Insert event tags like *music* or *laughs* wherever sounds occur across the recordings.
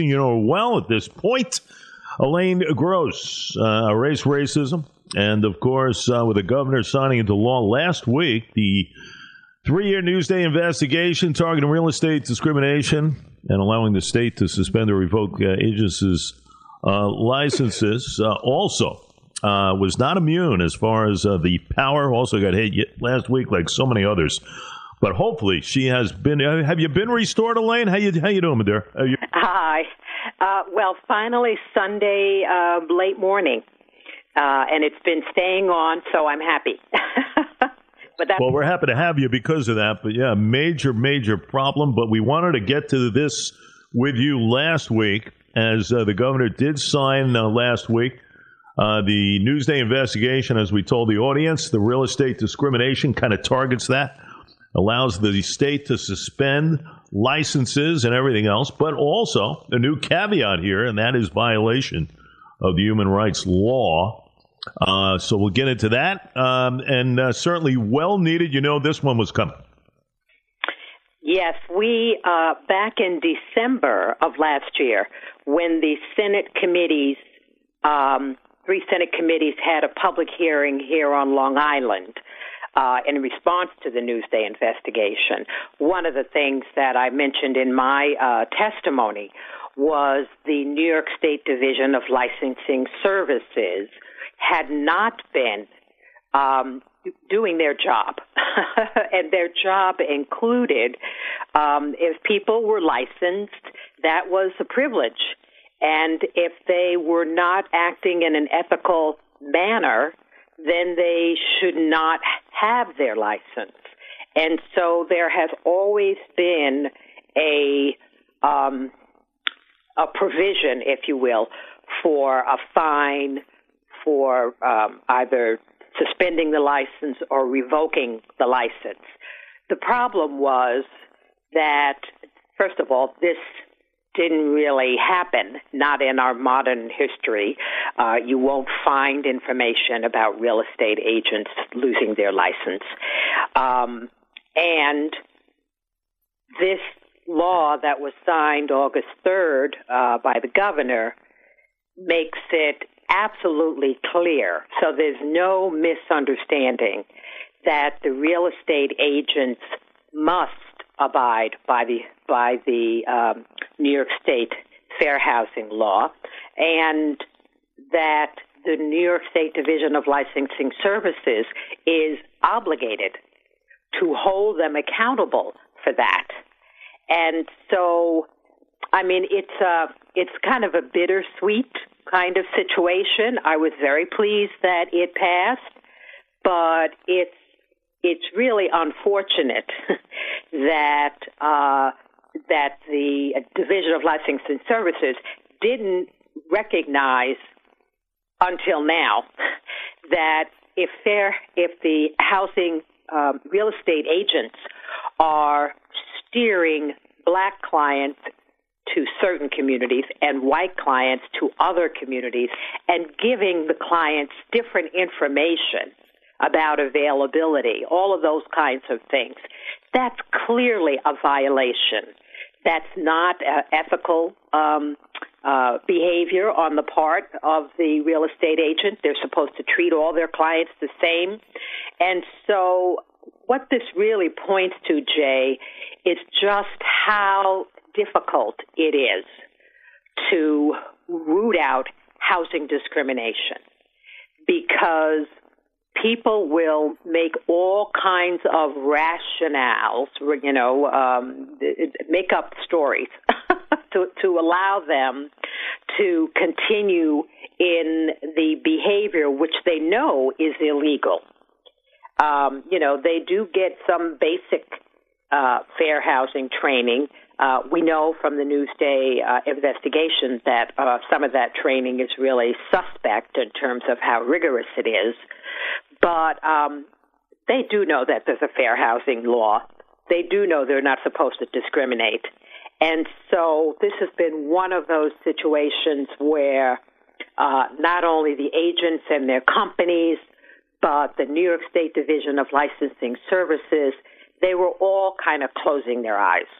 you know well at this point. Elaine Gross, uh, Erase Racism, and of course, uh, with the governor signing into law last week, the three-year Newsday investigation targeting real estate discrimination and allowing the state to suspend or revoke uh, agencies' uh, licenses. Uh, also, uh, was not immune as far as the power. Also got hit last week, like so many others. But hopefully, she has been. Have you been restored, Elaine? How you how you doing, dear? You- Hi. Uh, well, finally Sunday uh, late morning, uh, and it's been staying on, so I'm happy. *laughs* but well, we're happy to have you because of that. But yeah, major major problem. But we wanted to get to this with you last week, as uh, the governor did sign uh, last week. Uh, the Newsday investigation, as we told the audience, the real estate discrimination kind of targets that, allows the state to suspend licenses and everything else, but also a new caveat here, and that is violation of the human rights law. Uh, so we'll get into that, um, and uh, certainly well needed. You know, this one was coming. Yes, we uh, back in December of last year, when the Senate committees, um, three Senate committees, had a public hearing here on Long Island uh, in response to the Newsday investigation. One of the things that I mentioned in my uh, testimony was the New York State Division of Licensing Services had not been um, doing their job. *laughs* and their job included um, if people were licensed, that was a privilege. And if they were not acting in an ethical manner, then they should not have their license. And so there has always been a um, a provision, if you will, for a fine for um, either suspending the license or revoking the license. The problem was that, first of all, this didn't really happen, not in our modern history. Uh, you won't find information about real estate agents losing their license. Um, and this law that was signed August 3rd uh, by the governor makes it absolutely clear, so there's no misunderstanding, that the real estate agents must abide by the by the um, New York State fair housing law, and that the New York State Division of Licensing Services is obligated to hold them accountable for that. And so, I mean, it's a it's kind of a bittersweet kind of situation. I was very pleased that it passed, but it's it's really unfortunate *laughs* that uh, that the Division of Licensing Services didn't recognize until now *laughs* that if fair if the housing um, real estate agents are steering black clients to certain communities and white clients to other communities and giving the clients different information about availability, all of those kinds of things. That's clearly a violation. That's not uh, ethical um, uh, behavior on the part of the real estate agent. They're supposed to treat all their clients the same. And so, what this really points to, Jay, is just how difficult it is to root out housing discrimination because people will make all kinds of rationales, you know, um, make up stories *laughs* to, to allow them to continue in the behavior which they know is illegal. Um, you know, they do get some basic uh, fair housing training. Uh, we know from the Newsday uh, investigation that uh, some of that training is really suspect in terms of how rigorous it is. But um, they do know that there's a fair housing law. They do know they're not supposed to discriminate. And so this has been one of those situations where uh, not only the agents and their companies, but the New York State Division of Licensing Services, they were all kind of closing their eyes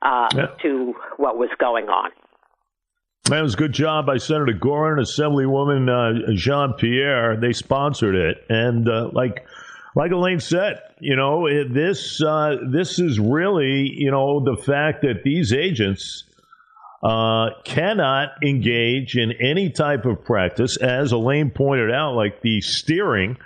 uh, yeah. to what was going on. That was a good job by Senator Gaughran, Assemblywoman uh, Jean Pierre. They sponsored it, and uh, like like Elaine said, you know, this uh, this is really you know the fact that these agents uh, cannot engage in any type of practice, as Elaine pointed out, like the steering,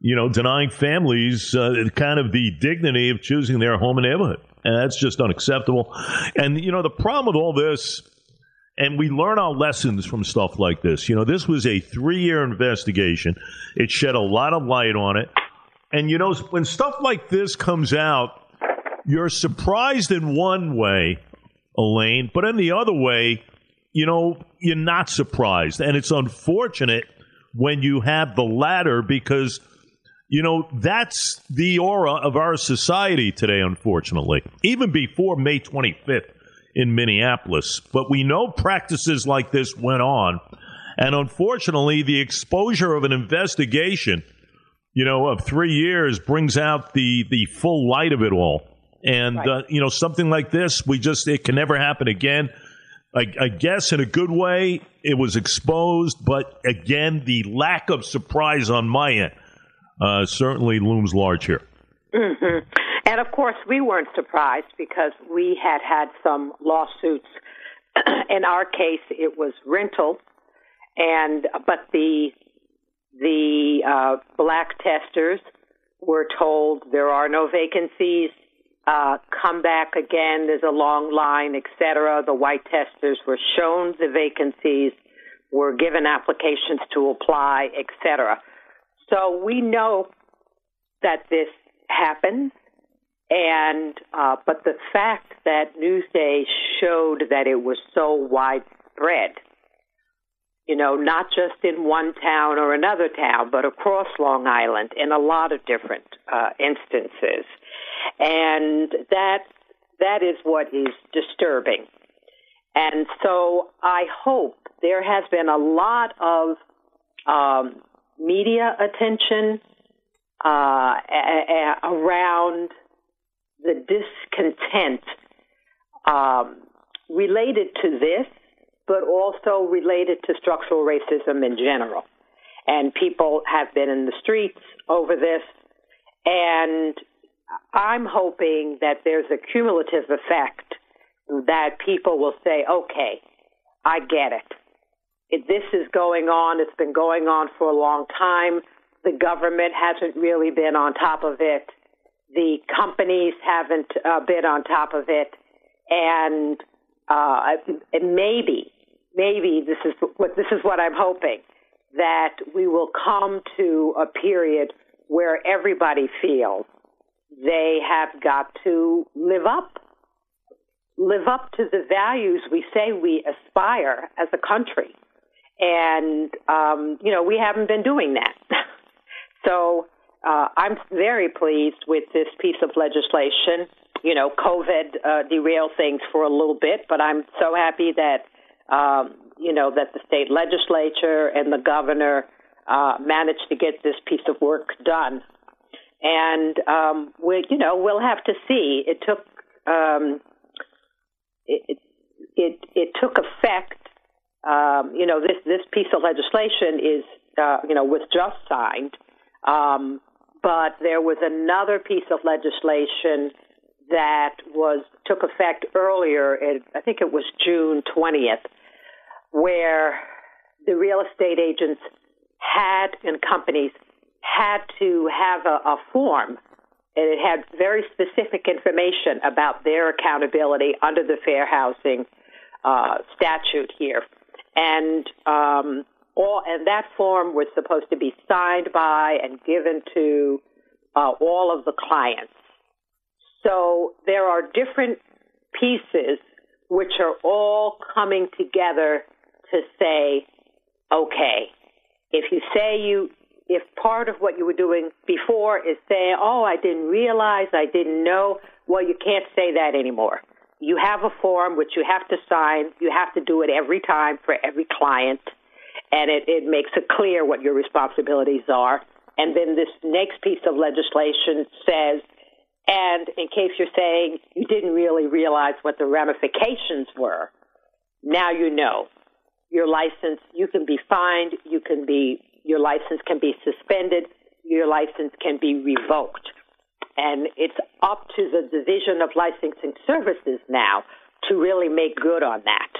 you know, denying families uh, kind of the dignity of choosing their home and neighborhood, and that's just unacceptable. And you know, the problem with all this and we learn our lessons from stuff like this. You know, this was a three year investigation. It shed a lot of light on it. And, you know, when stuff like this comes out, you're surprised in one way, Elaine, but in the other way, you know, you're not surprised. And it's unfortunate when you have the latter because, you know, that's the aura of our society today, unfortunately, even before May 25th in Minneapolis. But we know practices like this went on. And unfortunately, the exposure of an investigation, you know, of three years brings out the, the full light of it all. And, right. uh, you know, something like this, we just, it can never happen again. I, I, guess in a good way, it was exposed, but again, the lack of surprise on my end uh, certainly looms large here. Mm-hmm. *laughs* And of course, we weren't surprised because we had had some lawsuits. *clears throat* In our case, it was rental, and but the the uh, black testers were told there are no vacancies. Uh, come back again. There's a long line, etc. The white testers were shown the vacancies, were given applications to apply, etc. So we know that this happens and uh, but the fact that Newsday showed that it was so widespread, you know, not just in one town or another town, but across Long Island in a lot of different uh, instances, and that that is what is disturbing. And so I hope there has been a lot of um, media attention uh, a- a- around the discontent um, related to this, but also related to structural racism in general. And people have been in the streets over this. And I'm hoping that there's a cumulative effect that people will say, okay, I get it. If this is going on, it's been going on for a long time. The government hasn't really been on top of it the companies haven't uh, been on top of it, and uh, maybe, maybe this is what this is what I'm hoping that we will come to a period where everybody feels they have got to live up live up to the values we say we aspire as a country. And um, you know we haven't been doing that. *laughs* So uh, I'm very pleased with this piece of legislation. You know, COVID uh, derailed things for a little bit, but I'm so happy that um, you know that the state legislature and the governor uh, managed to get this piece of work done. And um, we, you know, we'll have to see. It took um, it, it it took effect. Um, you know, this this piece of legislation is uh, you know was just signed. Um, but there was another piece of legislation that was took effect earlier. I think it was June 20th, where the real estate agents had and companies had to have a, a form and it had very specific information about their accountability under the fair housing uh, statute here. And um, all, and that form was supposed to be signed by and given to uh, all of the clients. So there are different pieces which are all coming together to say, okay, if you say you, if part of what you were doing before is saying, oh, I didn't realize, I didn't know, well, you can't say that anymore. You have a form which you have to sign. You have to do it every time for every client and it, it makes it clear what your responsibilities are. And then this next piece of legislation says, and in case you're saying you didn't really realize what the ramifications were, now you know. your license, you can be fined, you can be, your license can be suspended, your license can be revoked. And it's up to the Division of Licensing Services now to really make good on that.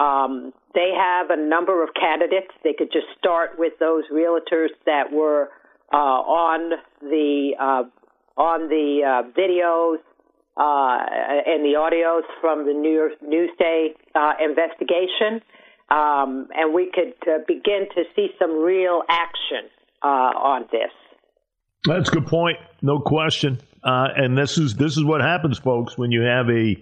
Um, they have a number of candidates. They could just start with those realtors that were uh, on the uh, on the uh, videos uh, and the audios from the New York Newsday uh, investigation, um, and we could uh, begin to see some real action on this. That's a good point, no question. and this is this is what happens, folks, when you have a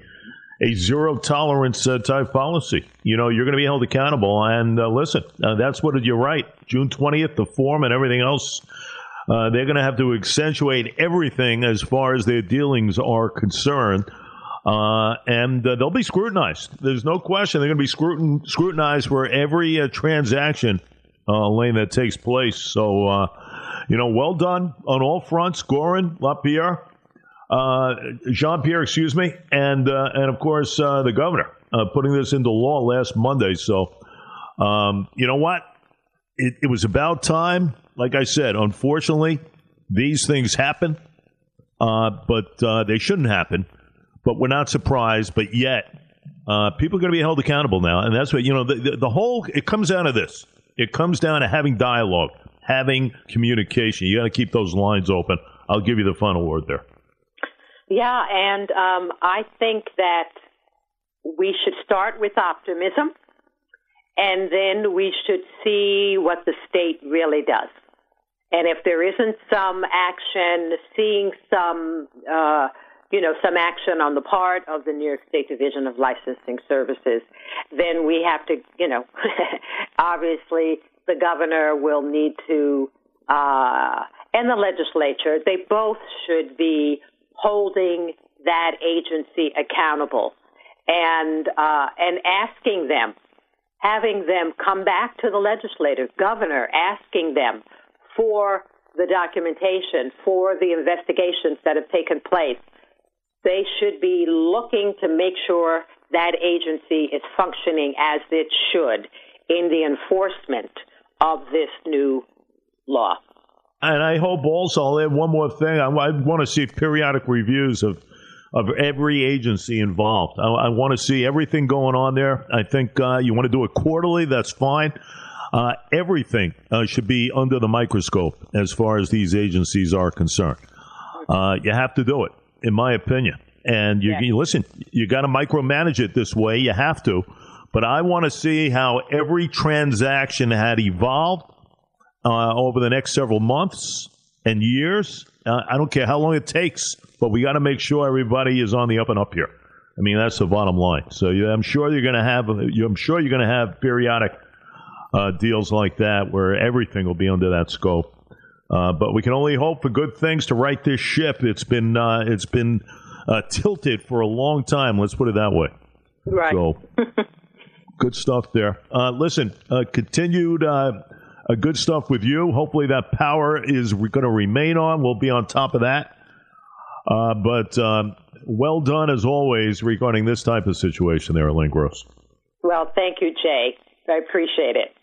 a zero tolerance uh, type policy. You know, you're going to be held accountable. And uh, listen, uh, that's what you're right. June 20th, the form and everything else, uh, they're going to have to accentuate everything as far as their dealings are concerned. Uh, and uh, they'll be scrutinized. There's no question they're going to be scrutin- scrutinized for every transaction, lane that takes place. So, you know, well done on all fronts, Gaughran, LaPierre uh, Jean Pierre, excuse me, and uh, and of course uh, the governor uh, putting this into law last Monday. So, um, you know what? It, it, was about time. Like I said, unfortunately, these things happen, uh, but they shouldn't happen. But we're not surprised. But yet, people are going to be held accountable now, and that's what you know. The, the, the whole it comes down to this. It comes down to having dialogue, having communication. You got to keep those lines open. I'll give you the final word there. Yeah, and um, I think that we should start with optimism, and then we should see what the state really does. And if there isn't some action, seeing some, uh, you know, some action on the part of the New York State Division of Licensing Services, then we have to, you know, *laughs* obviously the governor will need to, uh, and the legislature, they both should be holding that agency accountable and uh, and asking them, having them come back to the legislative governor, asking them for the documentation, for the investigations that have taken place. They should be looking to make sure that agency is functioning as it should in the enforcement of this new law. And I hope also, I'll add one more thing. I, I want to see periodic reviews of of every agency involved. I, I want to see everything going on there. I think uh, you want to do it quarterly, that's fine. Uh, everything uh, should be under the microscope as far as these agencies are concerned. Uh, you have to do it, in my opinion. And you, yeah. you listen, you got to micromanage it this way. You have to. But I want to see how every transaction had evolved uh, over the next several months and years. Uh, I don't care how long it takes, but we got to make sure everybody is on the up and up here. I mean, that's the bottom line. So yeah, I'm sure you're going to have. I'm sure you're going to have periodic uh, deals like that where everything will be under that scope. Uh, but we can only hope for good things to right this ship. It's been uh, it's been uh, tilted for a long time. Let's put it that way. Right. So *laughs* good stuff there. Uh, listen, continued uh, good stuff with you. Hopefully, that power is going to remain on. We'll be on top of that. Uh, but um, well done as always regarding this type of situation there, Elaine Gross. Well, thank you, Jay. I appreciate it.